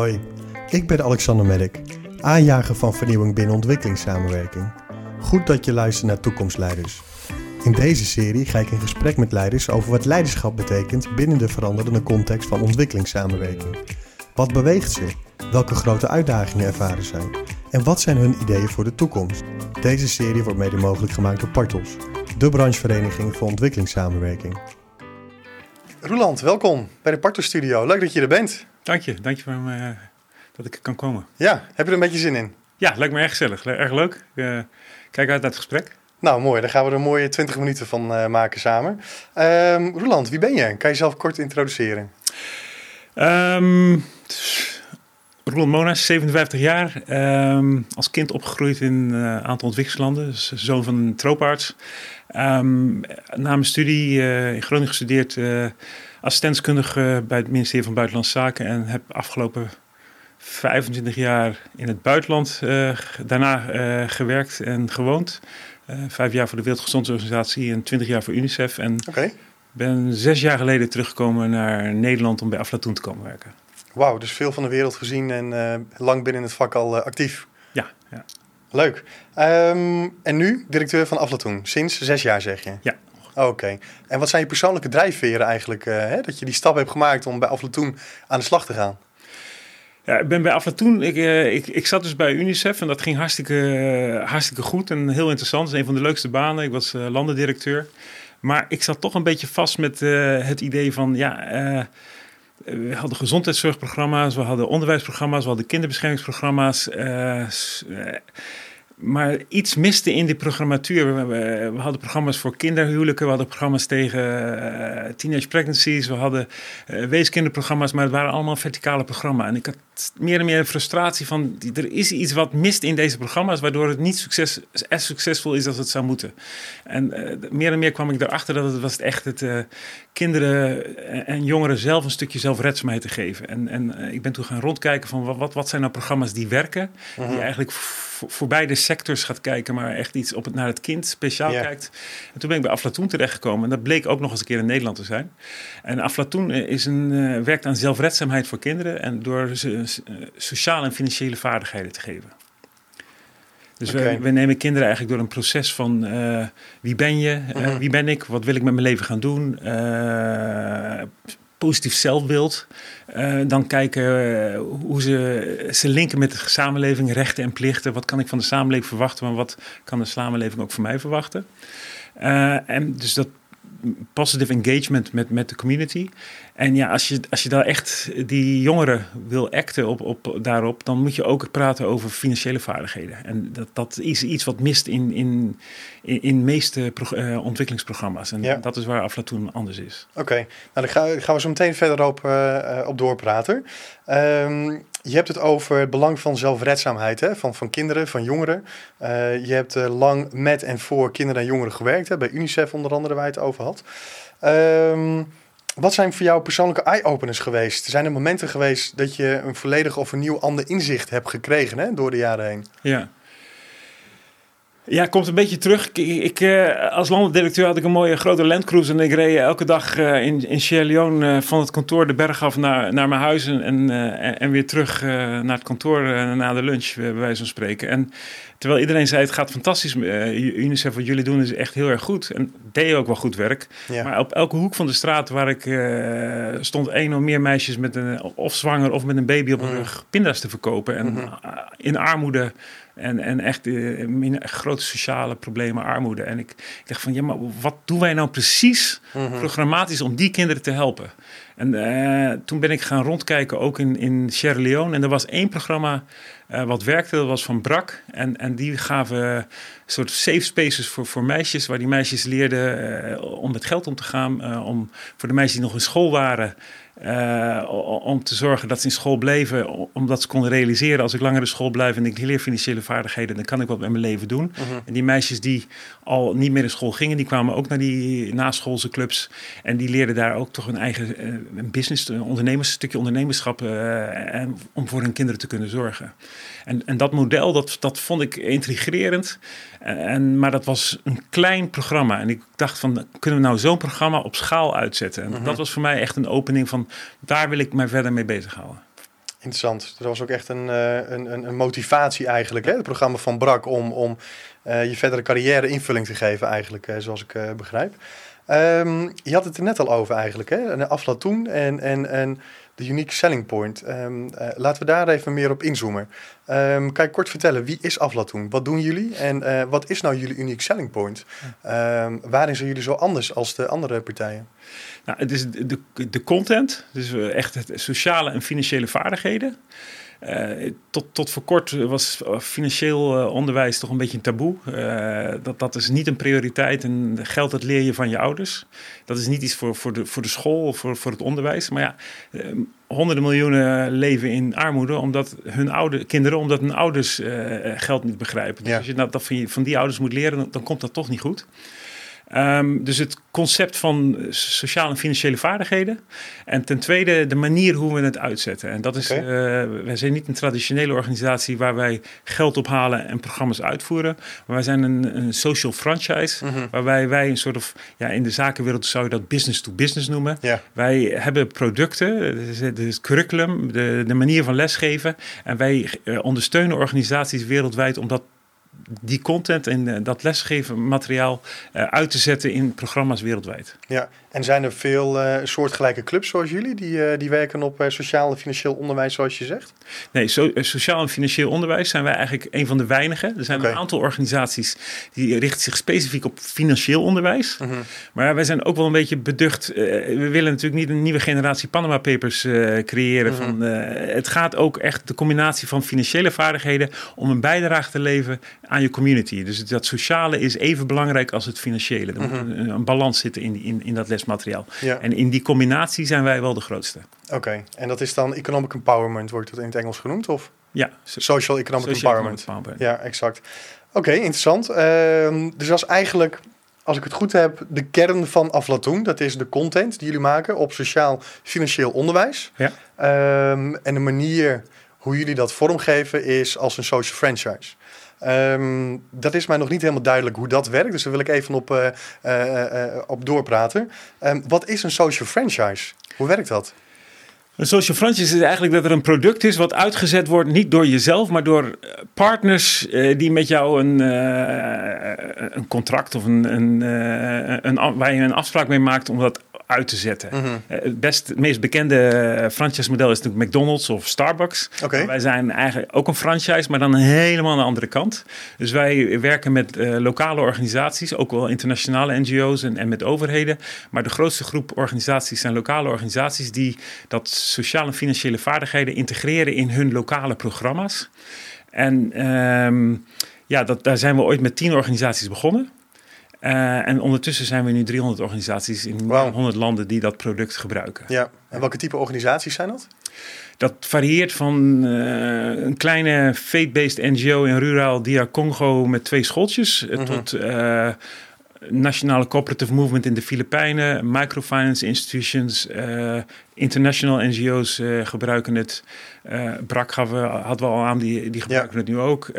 Hoi, ik ben Alexander Merk, aanjager van vernieuwing binnen ontwikkelingssamenwerking. Goed dat je luistert naar Toekomstleiders. In deze serie ga ik in gesprek met leiders over wat leiderschap betekent binnen de veranderende context van ontwikkelingssamenwerking. Wat beweegt ze? Welke grote uitdagingen ervaren zij? En wat zijn hun ideeën voor de toekomst? Deze serie wordt mede mogelijk gemaakt door Partos, de branchevereniging voor ontwikkelingssamenwerking. Roeland, welkom bij de Partos Studio. Leuk dat je er bent. Dank je, dank je voor me, dat ik kan komen. Ja, heb je er een beetje zin in? Ja, lijkt me erg gezellig, erg leuk. Uh, kijk uit naar het gesprek. Nou, mooi. Daar gaan we er een mooie 20 minuten van uh, maken samen. Um, Roeland, wie ben je? Kan je jezelf kort introduceren? Um, Roland Monas, 57 jaar. Um, als kind opgegroeid in een aantal ontwikkelingslanden. Dus zoon van een trooparts. Um, na mijn studie uh, in Groningen gestudeerd uh, assistentskundige bij het ministerie van Buitenlandse Zaken. En heb afgelopen 25 jaar in het buitenland uh, daarna gewerkt en gewoond. vijf jaar voor de Wereldgezondheidsorganisatie en 20 jaar voor UNICEF. En okay. ben zes jaar geleden teruggekomen naar Nederland om bij Aflatoon te komen werken. Wauw, dus veel van de wereld gezien en lang binnen het vak al actief. Ja, ja. Leuk. Um, en nu directeur van Aflatoon, sinds zes jaar zeg je? Ja. Oké. En wat zijn je persoonlijke drijfveren eigenlijk, uh, hè, dat je die stap hebt gemaakt om bij Aflatoon aan de slag te gaan? Ja, ik ben bij Aflatoon, ik, ik, ik zat dus bij UNICEF en dat ging hartstikke, hartstikke goed en heel interessant. Het is een van de leukste banen. Ik was landendirecteur. Maar ik zat toch een beetje vast met het idee van, ja we hadden gezondheidszorgprogramma's, we hadden onderwijsprogramma's, we hadden kinderbeschermingsprogramma's. Uh, maar iets miste in die programmatuur. We, we, we, hadden programma's voor kinderhuwelijken, we hadden programma's tegen uh, teenage pregnancies, we hadden uh, weeskinderprogramma's, maar het waren allemaal verticale programma's. En ik had meer en meer frustratie van, er is iets wat mist in deze programma's, waardoor het niet succes, as succesvol is als het zou moeten. En uh, meer en meer kwam ik erachter dat het was echt het kinderen en jongeren zelf een stukje zelfredzaamheid te geven. En, en ik ben toen gaan rondkijken van, wat, wat zijn nou programma's die werken, die eigenlijk voor beide sectors gaat kijken, maar echt iets op het, naar het kind speciaal yeah. kijkt. En toen ben ik bij Aflatoon terechtgekomen. En dat bleek ook nog eens een keer in Nederland te zijn. En Aflatoon is een, uh, werkt aan zelfredzaamheid voor kinderen en door ze uh, sociale en financiële vaardigheden te geven. Dus okay. we, we, nemen kinderen eigenlijk door een proces van uh, wie ben je, mm -hmm. wie ben ik, wat wil ik met mijn leven gaan doen, positief zelfbeeld. Uh, dan kijken uh, hoe ze, ze linken met de samenleving, rechten en plichten. Wat kan ik van de samenleving verwachten, maar wat kan de samenleving ook van mij verwachten? Uh, en dus dat positive engagement met, met de community. En ja, als je, als je daar echt die jongeren wil acten op, op, daarop, dan moet je ook praten over financiële vaardigheden. En dat, dat is iets wat mist in, in, in, in meeste pro, uh, ontwikkelingsprogramma's. En ja. dat is waar Aflatoon anders is. Oké, okay. nou, daar gaan, gaan we zo meteen verder op, uh, op doorpraten. Um, je hebt het over het belang van zelfredzaamheid, hè? Van, van kinderen, van jongeren. Uh, je hebt lang met en voor kinderen en jongeren gewerkt, hè? bij UNICEF onder andere, waar je het over had. Um, wat zijn voor jou persoonlijke eye-openers geweest? Zijn er momenten geweest dat je een volledig of een nieuw ander inzicht hebt gekregen hè? door de jaren heen? Ja. Ja, komt een beetje terug. Ik, uh, als landdirecteur had ik een mooie grote Landcruiser en ik reed elke dag uh, in, in Sierra Leone uh, van het kantoor de berg af naar, naar mijn huis en, en, en weer terug naar het kantoor na de lunch, bij wijze van spreken. En terwijl iedereen zei het gaat fantastisch, UNICEF wat jullie doen is echt heel erg goed en deed ook wel goed werk. Ja. Maar op elke hoek van de straat waar ik stond één of meer meisjes met een, of zwanger of met een baby op hun rug pinda's te verkopen en mm -hmm. in armoede en, en echt uh, grote sociale problemen, armoede. En ik, ik, dacht van, ja, maar wat doen wij nou precies mm -hmm. programmatisch om die kinderen te helpen? En uh, toen ben ik gaan rondkijken, ook in, in Sierra Leone. En er was één programma uh, wat werkte, was van BRAC. En, en die gaven een soort safe spaces voor, voor meisjes, waar die meisjes leerden om met geld om te gaan. om voor de meisjes die nog in school waren, uh, om te zorgen dat ze in school bleven, omdat ze konden realiseren: als ik langer in school blijf en ik leer financiële vaardigheden, dan kan ik wat met mijn leven doen. Uh -huh. En die meisjes die al niet meer in school gingen, die kwamen ook naar die naschoolse clubs en die leerden daar ook toch een eigen uh, een business, een ondernemers, een stukje ondernemerschap en, om voor hun kinderen te kunnen zorgen. En, en dat model, dat, dat vond ik intrigerend. En, maar dat was een klein programma. En ik dacht van, kunnen we nou zo'n programma op schaal uitzetten? En -huh. dat was voor mij echt een opening van, daar wil ik mij verder mee bezighouden. Interessant. Dat was ook echt een, een, een, motivatie eigenlijk, hè? het programma van Brak, om, om je verdere carrière invulling te geven eigenlijk, zoals ik begrijp. Um, je had het er net al over eigenlijk, hè? Aflatoon en, en, en de unique selling point. Um, uh, laten we daar even meer op inzoomen. Um, kan je kort vertellen, wie is Aflatoon? Wat doen jullie en uh, wat is nou jullie unique selling point? Um, waarin zijn jullie zo anders als de andere partijen? Nou, het is de, de, de content, dus echt het sociale en financiële vaardigheden. Uh, tot, tot voor kort was financieel uh, onderwijs toch een beetje een taboe. Uh, dat, dat is niet een prioriteit en geld dat leer je van je ouders. Dat is niet iets voor, voor, de, voor de school of voor, voor het onderwijs. Maar ja, honderden miljoenen leven in armoede omdat hun oude, kinderen, omdat hun ouders geld niet begrijpen. Dus als je dat, dat van, je, van die ouders moet leren, dan, dan komt dat toch niet goed. Um, dus het concept van sociale en financiële vaardigheden. En ten tweede de manier hoe we het uitzetten. En dat is, okay. uh, wij zijn niet een traditionele organisatie waar wij geld ophalen en programma's uitvoeren. Maar wij zijn een, een social franchise, mm -hmm. waarbij wij een soort of, ja, in de zakenwereld zou je dat business to business noemen. Yeah. Wij hebben producten, het curriculum, de, de manier van lesgeven. En wij ondersteunen organisaties wereldwijd om dat die content en uh, dat lesgeven materiaal uh, uit te zetten in programma's wereldwijd. Ja, en zijn er veel uh, soortgelijke clubs zoals jullie die, die werken op sociaal en financieel onderwijs zoals je zegt? Nee, so, sociaal en financieel onderwijs zijn wij eigenlijk een van de weinigen. Er zijn okay. een aantal organisaties die richten zich specifiek op financieel onderwijs. -hmm. Maar wij zijn ook wel een beetje beducht. we willen natuurlijk niet een nieuwe generatie Panama Papers creëren. Van, het gaat ook echt de combinatie van financiële vaardigheden om een bijdrage te leveren aan je community. Dus dat sociale is even belangrijk als het financiële. Er mm -hmm. moet een, een, balans zitten in, in, in dat lesmateriaal. Ja. En in die combinatie zijn wij wel de grootste. Oké, okay. en dat is dan economic empowerment, wordt dat in het Engels genoemd? Of? Ja. Social economic Social empowerment. empowerment. Ja, exact. Oké, okay, interessant. Uh, dus als eigenlijk als ik het goed heb, de kern van Aflatoon. Dat is de content die jullie maken op sociaal-financieel onderwijs. Ja. Um, en de manier hoe jullie dat vormgeven is als een social franchise. Um, dat is mij nog niet helemaal duidelijk hoe dat werkt. Dus daar wil ik even op, uh, uh, uh, op doorpraten. Um, wat is een social franchise? Hoe werkt dat? Een social franchise is eigenlijk dat er een product is wat uitgezet wordt, niet door jezelf, maar door partners die met jou een, een contract of een, een, een, waar je een afspraak mee maakt om dat uit te zetten. Mm -hmm. Het best, het meest bekende franchise-model is natuurlijk McDonald's of Starbucks. Okay. Wij zijn eigenlijk ook een franchise, maar dan helemaal aan de andere kant. Dus wij werken met uh, lokale organisaties, ook wel internationale NGO's en, en met overheden. Maar de grootste groep organisaties zijn lokale organisaties die dat sociale en financiële vaardigheden integreren in hun lokale programma's. En um, ja, dat, daar zijn we ooit met tien organisaties begonnen. Uh, en ondertussen zijn we nu 300 organisaties in wow. 100 landen die dat product gebruiken. Ja, en welke type organisaties zijn dat? Dat varieert van uh, een kleine faith-based NGO in ruraal Dia Congo met twee schooltjes mm -hmm. tot uh, nationale cooperative movement in de Filipijnen, microfinance institutions, international NGO's uh, gebruiken het. Uh, Brak hadden we al aan, die, die gebruiken ja. het nu ook.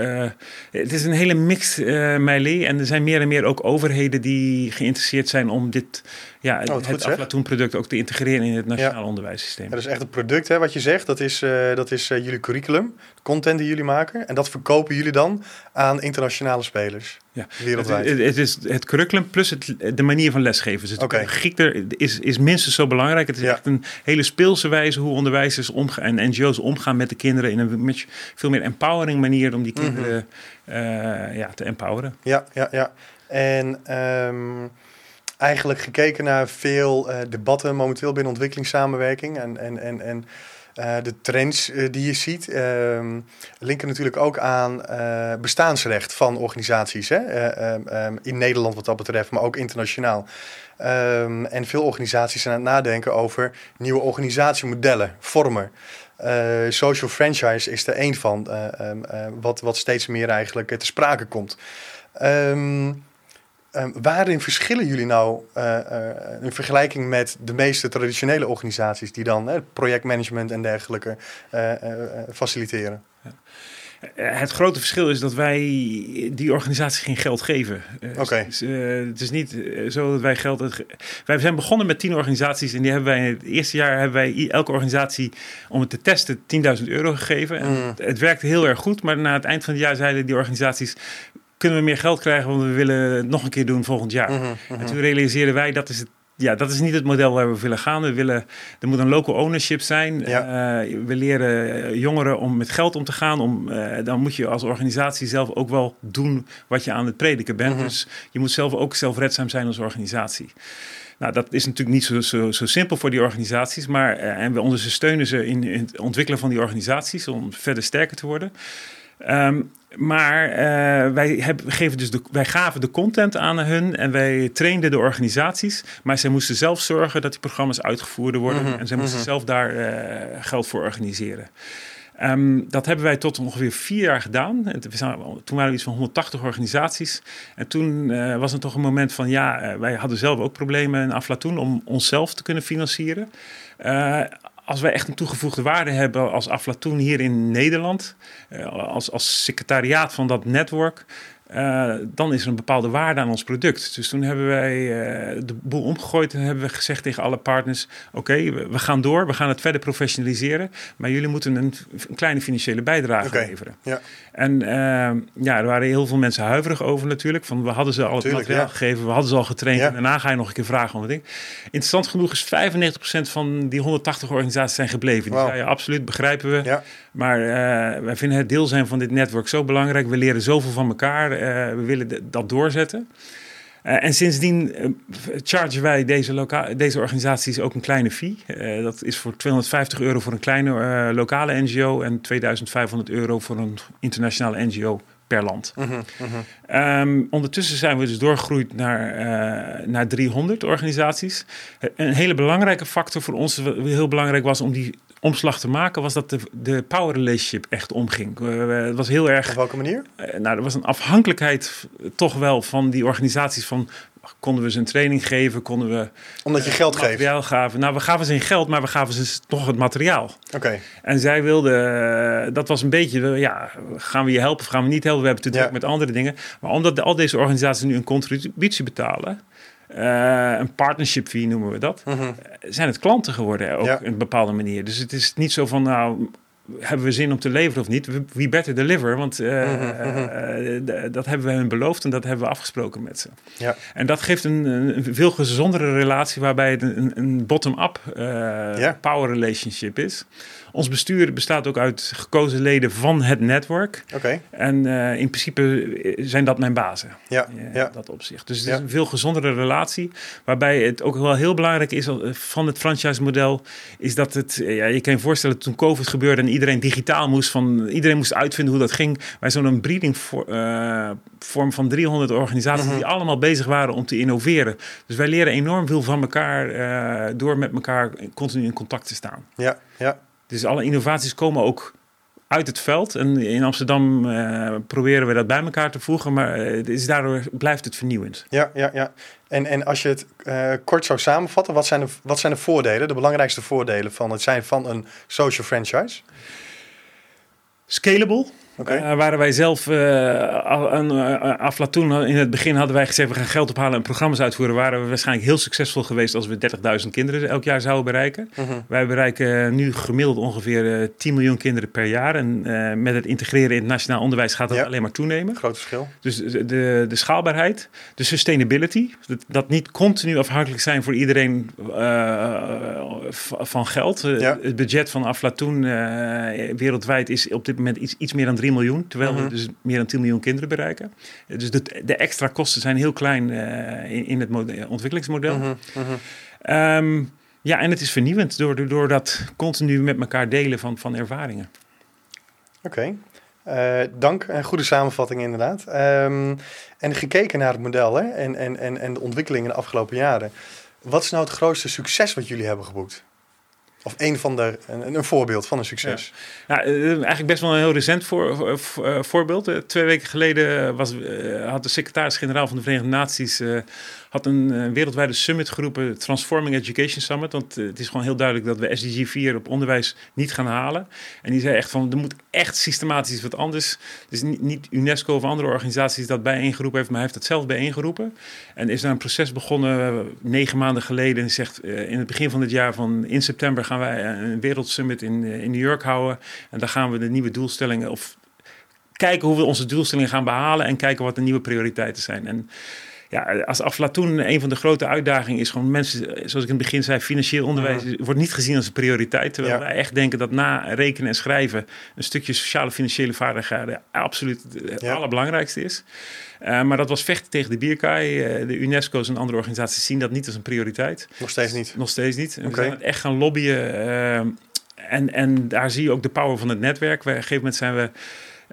het is een hele mixed melee en er zijn meer en meer ook overheden die geïnteresseerd zijn om dit, ja, oh, het, Aflatoon-product ook te integreren in het nationaal ja. onderwijssysteem. Ja, dat is echt het product, hè, wat je zegt. Dat is, dat is jullie curriculum, content die jullie maken. En dat verkopen jullie dan aan internationale spelers. Ja, wereldwijd. Het, het, is het curriculum plus het, de manier van lesgeven. Dus het okay. er is, is minstens zo belangrijk. Het is ja. echt een hele speelse wijze hoe onderwijzers omgaan en NGO's omgaan met de kinderen in een veel meer empowering manier om die mhm. kinderen mm -hmm. uh, ja, te empoweren. Ja, ja, ja. En um, eigenlijk gekeken naar veel uh, debatten momenteel binnen ontwikkelingssamenwerking en, en, en, en uh, de trends uh, die je ziet uh, linken natuurlijk ook aan uh, bestaansrecht van organisaties. Hè? Um, in Nederland wat dat betreft, maar ook internationaal. En veel organisaties zijn aan het nadenken over nieuwe organisatiemodellen, vormen. social franchise is er één van, wat, wat steeds meer eigenlijk te sprake komt. Um, Um, waarin verschillen jullie nou uh, uh, in vergelijking met de meeste traditionele organisaties die dan uh, projectmanagement en dergelijke faciliteren? Ja. het grote verschil is dat wij die organisatie geen geld geven. Oké. het is niet zo dat wij geld... Wij zijn begonnen met tien organisaties en die hebben wij het eerste jaar hebben wij elke organisatie om het te testen 10.000 euro gegeven. En mm. het werkte heel erg goed, maar na het eind van het jaar zeiden die organisaties kunnen we meer geld krijgen, want we willen het nog een keer doen volgend jaar. Mhm, mhm. En toen realiseerden wij dat is het ja, dat is niet het model waar we willen gaan. We willen, er moet een local ownership zijn. Eh, we leren jongeren om met geld om te gaan. Om, uh, dan moet je als organisatie zelf ook wel doen wat je aan het prediken bent. Mhm. Dus je moet zelf ook zelfredzaam zijn als organisatie. Nou, dat is natuurlijk niet zo, zo, zo simpel voor die organisaties. Maar, uh, en we ondersteunen ze in, in, het ontwikkelen van die organisaties om verder sterker te worden. Um, maar uh, wij, geven dus de, wij gaven de content aan hun en wij trainden de organisaties. Maar zij moesten zelf zorgen dat die programma's uitgevoerd worden. Mhm, en zij moesten mhm. zelf daar uh, geld voor organiseren. Um, dat hebben wij tot ongeveer vier jaar gedaan. Toen waren we iets van 180 organisaties. En toen uh, was er toch een moment van, ja, wij hadden zelf ook problemen in Aflatoon om onszelf te kunnen financieren als wij echt een toegevoegde waarde hebben als Aflatoon hier in Nederland, eh, als, als secretariaat van dat netwerk, uh, dan is er een bepaalde waarde aan ons product. Dus toen hebben wij uh, de boel omgegooid en hebben we gezegd tegen alle partners: Oké, we, gaan door, we gaan het verder professionaliseren, maar jullie moeten een, een kleine financiële bijdrage leveren. Ja. En uh, ja, er waren heel veel mensen huiverig over natuurlijk. Van we hadden ze al het materiaal gegeven, we hadden ze al getraind en daarna ga je nog een keer vragen om het ding. Interessant genoeg is 95% van die 180 organisaties zijn gebleven. Die wow. je absoluut begrijpen we. Maar wij vinden het deel zijn van dit netwerk zo belangrijk. We leren zoveel van elkaar. Eh, we willen dat doorzetten. Uh, en sindsdien uh, chargen wij deze, deze organisaties ook een kleine fee. Uh, dat is voor 250 euro voor een kleine lokale NGO en 2500 euro voor een internationale NGO per land. Uh -huh, ondertussen zijn we dus doorgegroeid naar, naar 300 organisaties. Een hele belangrijke factor voor ons, heel belangrijk was om die omslag te maken, was dat de, de power relationship echt omging. het was heel erg. Op welke manier? Uh, nou, er was een afhankelijkheid toch wel van die organisaties van. Konden we ze een training geven? Konden we. Omdat je uh, geld materiaal geeft? Gaven. Nou, we gaven ze geen geld, maar we gaven ze toch het materiaal. Oké. En zij wilden. Dat was een beetje. Ja, gaan we je helpen of gaan we niet helpen? We hebben te druk met andere dingen. Maar omdat de, al deze organisaties nu een contributie betalen. Uh, een partnership fee noemen we dat. Mhm. Zijn het klanten geworden ook ja. een bepaalde manier. Dus het is niet zo van nou hebben we zin om te leveren of niet? We better deliver, want uh, uh, dat hebben we hun beloofd en dat hebben we afgesproken met ze. Ja. En dat geeft een, een veel gezondere relatie waarbij het een, een bottom-up ja. power relationship is. Ons bestuur bestaat ook uit gekozen leden van het netwerk. Oké. En uh, in principe zijn dat mijn bazen. Ja, ja. Dat opzicht. Dus het is een veel gezondere relatie. Waarbij het ook wel heel belangrijk is van het franchise-model. Is dat het, ja, je kan je voorstellen toen COVID gebeurde en iedereen digitaal moest. Van, iedereen moest uitvinden hoe dat ging. Wij zo'n breeding uh, vorm van 300 organisaties mhm. die allemaal bezig waren om te innoveren. Dus wij leren enorm veel van elkaar uh, door met elkaar continu in contact te staan. Ja, ja. Dus alle innovaties komen ook uit het veld. En in Amsterdam uh, proberen we dat bij elkaar te voegen, maar uh, is daardoor blijft het vernieuwend. Ja, ja, ja. En, en als je het uh, kort zou samenvatten, wat zijn, de, wat zijn de voordelen, de belangrijkste voordelen van het zijn van een social franchise? Scalable. Okay. Uh, waren wij zelf uh, een uh, Aflatoon in het begin hadden wij gezegd we gaan geld ophalen en programma's uitvoeren. Waren we waarschijnlijk heel succesvol geweest als we 30.000 kinderen elk jaar zouden bereiken. -huh. Wij bereiken nu gemiddeld ongeveer 10 miljoen kinderen per jaar. En met het integreren in het nationaal onderwijs gaat dat ja. alleen maar toenemen. Groot verschil. Dus de, de schaalbaarheid, de sustainability. Dat, dat niet continu afhankelijk zijn voor iedereen van geld. Ja. Het budget van Aflatoon wereldwijd is op dit moment iets, iets meer dan 3 miljoen, terwijl we mhm. dus meer dan 10 miljoen kinderen bereiken. Dus de, de extra kosten zijn heel klein uh, in, in, het ontwikkelingsmodel. Mm -hmm. um, ja, en het is vernieuwend door, door dat continu met elkaar delen van, van ervaringen. Oké, okay. uh, dank. Een goede samenvatting inderdaad. Um, en gekeken naar het model hè, en, en, en, en de ontwikkelingen de afgelopen jaren. Wat is nou het grootste succes wat jullie hebben geboekt? Of een van de, een, een voorbeeld van een succes. Ja. Nou, eigenlijk best wel een heel recent voor, voorbeeld. twee weken geleden was, had de secretaris-generaal van de Verenigde Naties had een, eh, wereldwijde summit geroepen, Transforming Education Summit. Want eh, het is gewoon heel duidelijk dat we SDG 4 op onderwijs niet gaan halen. En die zei echt van, er moet echt systematisch wat anders. Dus niet, UNESCO of andere organisaties dat bijeengeroepen heeft, maar hij heeft het zelf bijeengeroepen. En is daar een proces begonnen eh, negen maanden geleden. En zegt in het begin van het jaar van in september gaan wij een wereldsummit in, in New York houden. En daar gaan we de nieuwe doelstellingen of kijken hoe we onze doelstellingen gaan behalen en kijken wat de nieuwe prioriteiten zijn. En ja, als Aflatoon een van de grote uitdagingen is gewoon mensen, zoals ik in het begin zei, financieel onderwijs wordt niet gezien als een prioriteit. Terwijl wij echt denken dat na rekenen en schrijven een stukje sociale financiële vaardigheden absoluut het allerbelangrijkste is. Uh, maar dat was vechten tegen de bierkaai. Uh, de UNESCO's en andere organisaties zien dat niet als een prioriteit. Nog steeds niet? Nog steeds niet. We zijn het echt gaan lobbyen. Uh, en, en daar zie je ook de power van het netwerk. Op een gegeven moment zijn we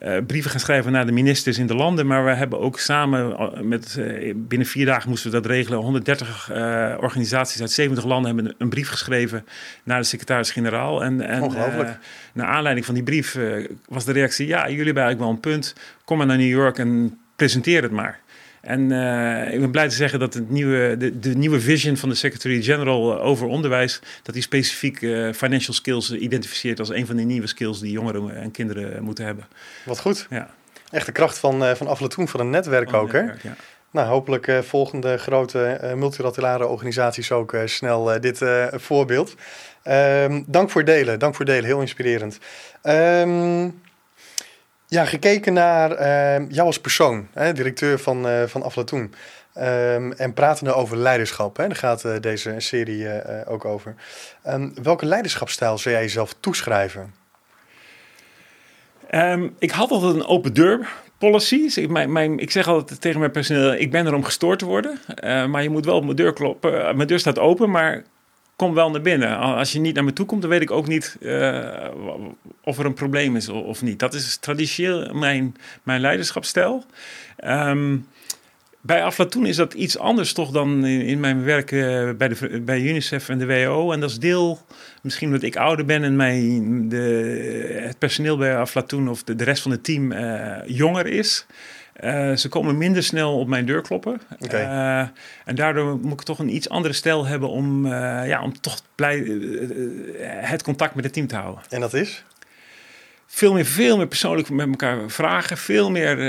uh, brieven gaan schrijven naar de ministers in de landen. Maar we hebben ook samen eh, met, uh, binnen vier dagen moesten we dat regelen. 130 uh, organisaties uit 70 landen hebben een brief geschreven naar de secretaris-generaal. En, en Ongelooflijk. naar aanleiding van die brief was de reactie: ja, jullie hebben eigenlijk wel een punt. Kom maar naar New York en presenteer het maar. En uh, ik ben blij te zeggen dat het nieuwe, de, de nieuwe vision van de Secretary-General eh, over onderwijs, dat die specifiek uh, financial skills identificeert als een van de nieuwe skills die jongeren en kinderen moeten hebben. Wat goed. Ja. Echt de kracht van, uh, van Aflatoen, van een netwerk ook, hè? Ja. Nou, hopelijk volgende grote multilaterale organisaties ook snel dit voorbeeld. Um, dank voor het delen, dank voor het delen, heel inspirerend. Um, ja, gekeken naar uh, jou als persoon, hè, directeur van, uh, van Aflatoen. Um, en pratende over leiderschap, hè, daar gaat uh, deze serie uh, ook over. Um, welke leiderschapstijl zou jij jezelf toeschrijven? Ik had altijd een open deur policy. Ik, mijn, mijn, ik zeg altijd tegen mijn personeel, ik ben er om gestoord te worden. maar je moet wel op mijn deur kloppen. mijn deur staat open, maar kom wel naar binnen. Als je niet naar me toe komt, dan weet ik ook niet uh, of er een probleem is of niet. Dat is traditioneel mijn, mijn leiderschapsstijl. Um, bij Aflatoon is dat iets anders toch dan in, mijn werk uh, bij, de, bij UNICEF en de WHO. En dat is deel, misschien omdat ik ouder ben en mijn, de, het personeel bij Aflatoon of de, de rest van het team uh, jonger is. Uh, ze komen minder snel op mijn deur kloppen. Okay. Uh, en daardoor moet ik toch een iets andere stijl hebben om, uh, ja, om toch blij, het contact met het team te houden. En dat is? Veel meer, veel meer persoonlijk met elkaar vragen. Veel meer,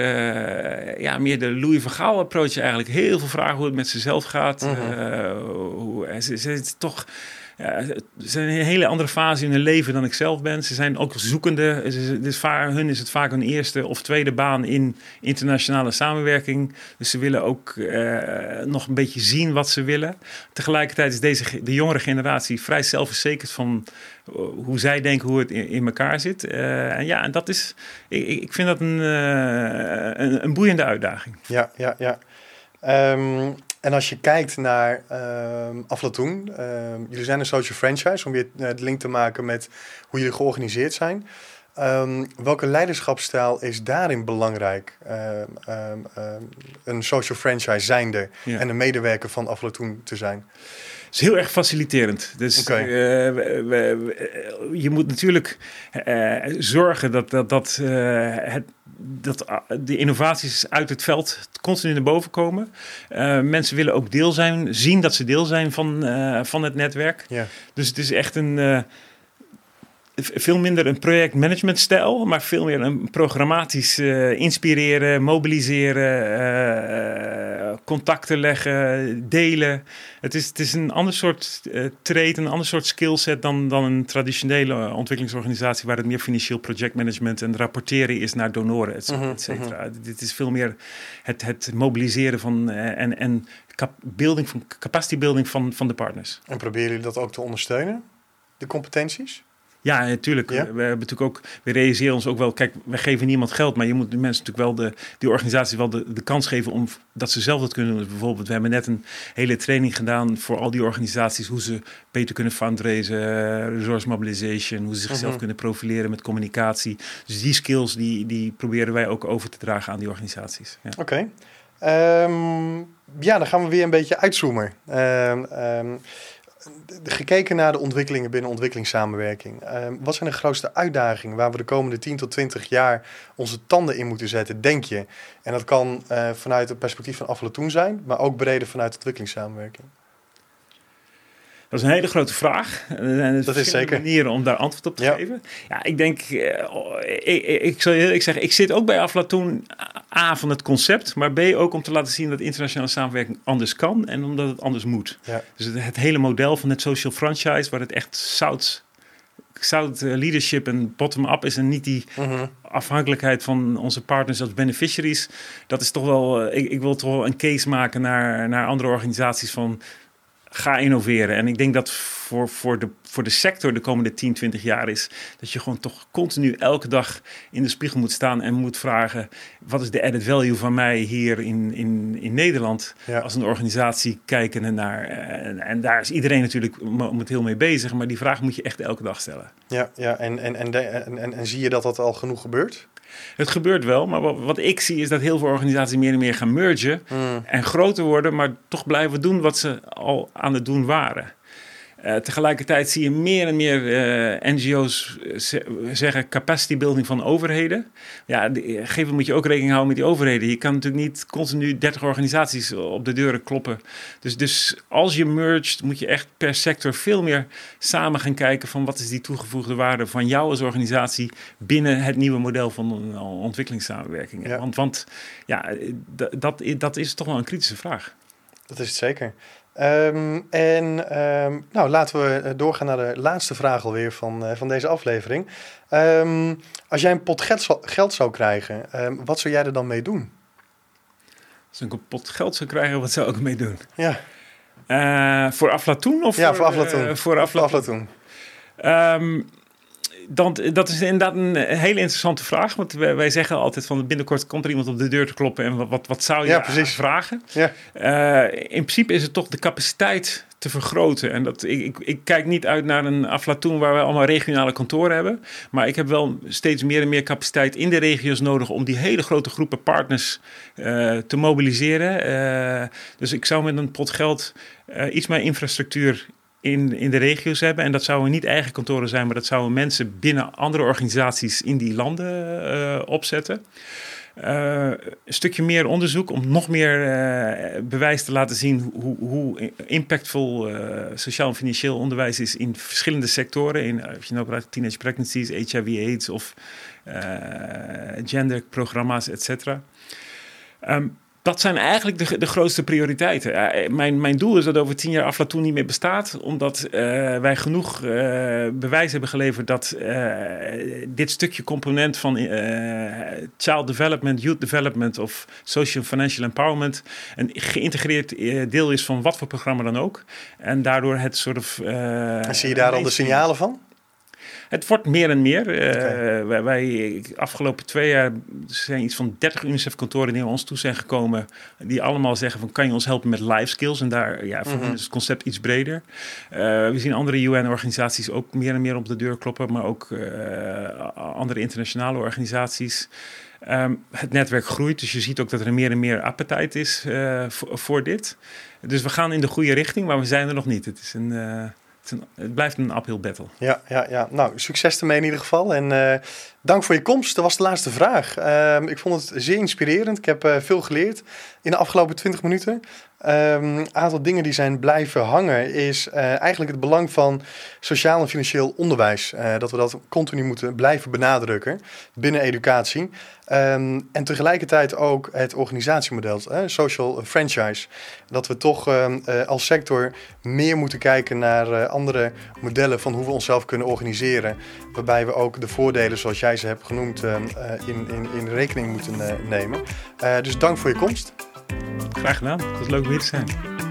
ja, meer de Louis van Gaal approach eigenlijk. Heel veel vragen hoe het met ze zelf gaat. Mm -hmm. hoe, ze, ze, toch ze zijn een hele andere fase in hun leven dan ik zelf ben. Ze zijn ook zoekende. Dus vaak, hun is het vaak hun eerste of tweede baan in internationale samenwerking. Dus ze willen ook uh, nog een beetje zien wat ze willen. Tegelijkertijd is deze, de jongere generatie vrij zelfverzekerd van uh, hoe zij denken hoe het in, elkaar zit. Uh, en ja, en dat is, ik, ik vind dat een, een, boeiende uitdaging. Ja, ja, ja. Um, en als je kijkt naar Aflatoon, uh, jullie zijn een social franchise, om weer het link te maken met hoe jullie georganiseerd zijn. Um, welke leiderschapsstijl is daarin belangrijk? Um, een social franchise zijnde ja. en een medewerker van Aflatoon te zijn? is heel erg faciliterend. Dus okay. uh, we, we, je moet natuurlijk uh, zorgen dat, dat, dat, uh, het, dat de innovaties uit het veld continu naar boven komen. mensen willen ook deel zijn, zien dat ze deel zijn van, van het netwerk. Yeah. Dus het is echt een veel minder een projectmanagementstijl, maar veel meer een programmatisch uh, inspireren, mobiliseren, uh, contacten leggen, delen. Het is, het is een ander soort uh, trade, een ander soort skillset dan, dan een traditionele ontwikkelingsorganisatie waar het meer financieel projectmanagement en rapporteren is naar donoren, et cetera. Mm -hmm. et cetera. Dit is veel meer het, het mobiliseren van en, en building van, capacity building van, van de partners. En proberen jullie dat ook te ondersteunen, de competenties? Ja, natuurlijk. Ja? We hebben natuurlijk ook, we realiseren ons ook wel, kijk, we geven niemand geld, maar je moet de mensen natuurlijk wel de, die organisaties wel de, de kans geven om dat ze zelf dat kunnen doen. Dus bijvoorbeeld, we hebben net een hele training gedaan voor al die organisaties, hoe ze beter kunnen fundraisen, resource mobilization, hoe ze zichzelf -hmm. kunnen profileren met communicatie. Dus die skills, die, die proberen wij ook over te dragen aan die organisaties. Ja. Oké. Okay. Um, ja, dan gaan we weer een beetje uitzoomen. Um, um, gekeken naar de ontwikkelingen binnen ontwikkelingssamenwerking. Ehm, wat zijn de grootste uitdagingen waar we de komende 10 tot 20 jaar onze tanden in moeten zetten, denk je? En dat kan uh, vanuit het perspectief van Aflatoen zijn, maar ook breder vanuit ontwikkelingssamenwerking. Dat is een hele grote vraag. En dat is zeker. manieren om daar antwoord op te geven. Ja, ik denk, uh, ik, ik, zal je eerlijk zeggen, ik zit ook bij Aflatoon A van het concept, maar B ook om te laten zien dat internationale samenwerking anders kan en omdat het anders moet. Ja. Dus het, het, hele model van het social franchise, waar het echt zout, zout eh, leadership en bottom-up is en niet die mhm. afhankelijkheid van onze partners als beneficiaries, dat is toch wel, ik, ik wil toch wel een case maken naar, naar andere organisaties van ga innoveren. En ik denk dat voor, voor, de, voor de sector de komende 10, 20 jaar is dat je gewoon toch continu elke dag in de spiegel moet staan en moet vragen: wat is de added value van mij hier in, in, in Nederland als een organisatie kijkende naar. En, en, daar is iedereen natuurlijk momenteel mee bezig, maar die vraag moet je echt elke dag stellen. Ja, ja. En, en, en, en, en, en zie je dat dat al genoeg gebeurt? Het gebeurt wel, maar wat, wat, ik zie is dat heel veel organisaties meer en meer gaan mergen hmm. en groter worden, maar toch blijven doen wat ze al aan het doen waren. Uh, tegelijkertijd zie je meer en meer uh, NGO's zeggen capacity building van overheden. Ja, gegeven moet je ook rekening houden met die overheden. Je kan natuurlijk niet continu 30 organisaties op de deuren kloppen. Dus, dus als je mergt, moet je echt per sector veel meer samen gaan kijken van wat is die toegevoegde waarde van jou als organisatie binnen het nieuwe model van ontwikkelingssamenwerking. Ja. Want, want ja, dat, dat is toch wel een kritische vraag. Dat is het zeker. Um, en um, nou, laten we eh, doorgaan naar de laatste vraag alweer van, uh, van deze aflevering. Um, als jij een pot geld, zou krijgen, wat zou jij er dan mee doen? Als ik een pot geld zou krijgen, wat zou ik ermee doen? Ja. Uh, voor Aflatoon? Of ja, voor, Aflatoon. voor Aflatoon dan, dat is inderdaad een hele interessante vraag. Want wij, wij, zeggen altijd van binnenkort komt er iemand op de deur te kloppen. En wat, wat, zou je ja, precies. vragen? Ja. Uh, in principe is het toch de capaciteit te vergroten. En dat, ik, ik, ik, kijk niet uit naar een Aflatoon waar we allemaal regionale kantoren hebben. Maar ik heb wel steeds meer en meer capaciteit in de regio's nodig om die hele grote groepen partners uh, te mobiliseren. Uh, dus ik zou met een pot geld iets meer infrastructuur in, in de regio's hebben. En dat zouden niet eigen kantoren zijn, maar dat zouden mensen binnen andere organisaties in die landen uh, opzetten. Uh, een stukje meer onderzoek om nog meer uh, bewijs te laten zien hoe, hoe impactvol sociaal en financieel onderwijs is in verschillende sectoren. In, als je nou praat teenage pregnancies, HIV-AIDS of genderprogramma's, et cetera. Um, dat zijn eigenlijk de, de grootste prioriteiten. Uh, mijn, mijn doel is dat over tien jaar Aflatoon niet meer bestaat, omdat uh, wij genoeg uh, bewijs hebben geleverd dat dit stukje component van child development, youth development of social financial empowerment een geïntegreerd deel is van wat voor programma dan ook. En daardoor het soort of. zie je daar al de signalen van? Het wordt meer en meer. Uh, wij, wij, afgelopen twee jaar zijn iets van 30 UNICEF-kantoren die naar ons toe zijn gekomen. Die allemaal zeggen van kan je ons helpen met life skills? En daar ja, mm is het concept iets breder. Uh, we zien andere UN-organisaties ook meer en meer op de deur kloppen. Maar ook uh, andere internationale organisaties. Um, het netwerk groeit, dus je ziet ook dat er meer en meer appetijt is voor, voor, dit. Dus we gaan in de goede richting, maar we zijn er nog niet. Het is een het blijft een uphill battle. Ja, ja, ja. Nou, succes ermee in ieder geval. En uh, dank voor je komst. Dat was de laatste vraag. Uh, ik vond het zeer inspirerend. Ik heb uh, veel geleerd in de afgelopen 20 minuten. Ehm, een aantal dingen die zijn blijven hangen is uh, eigenlijk het belang van sociaal en financieel onderwijs. Uh, dat we dat continu moeten blijven benadrukken binnen educatie. Um, en tegelijkertijd ook het organisatiemodel, uh, social franchise. Dat we toch ehm, als sector meer moeten kijken naar andere modellen van hoe we onszelf kunnen organiseren. Waarbij we ook de voordelen, zoals jij ze hebt genoemd, in, in, in rekening moeten nemen. dus dank voor je komst. Graag gedaan. Het was leuk om hier te zijn.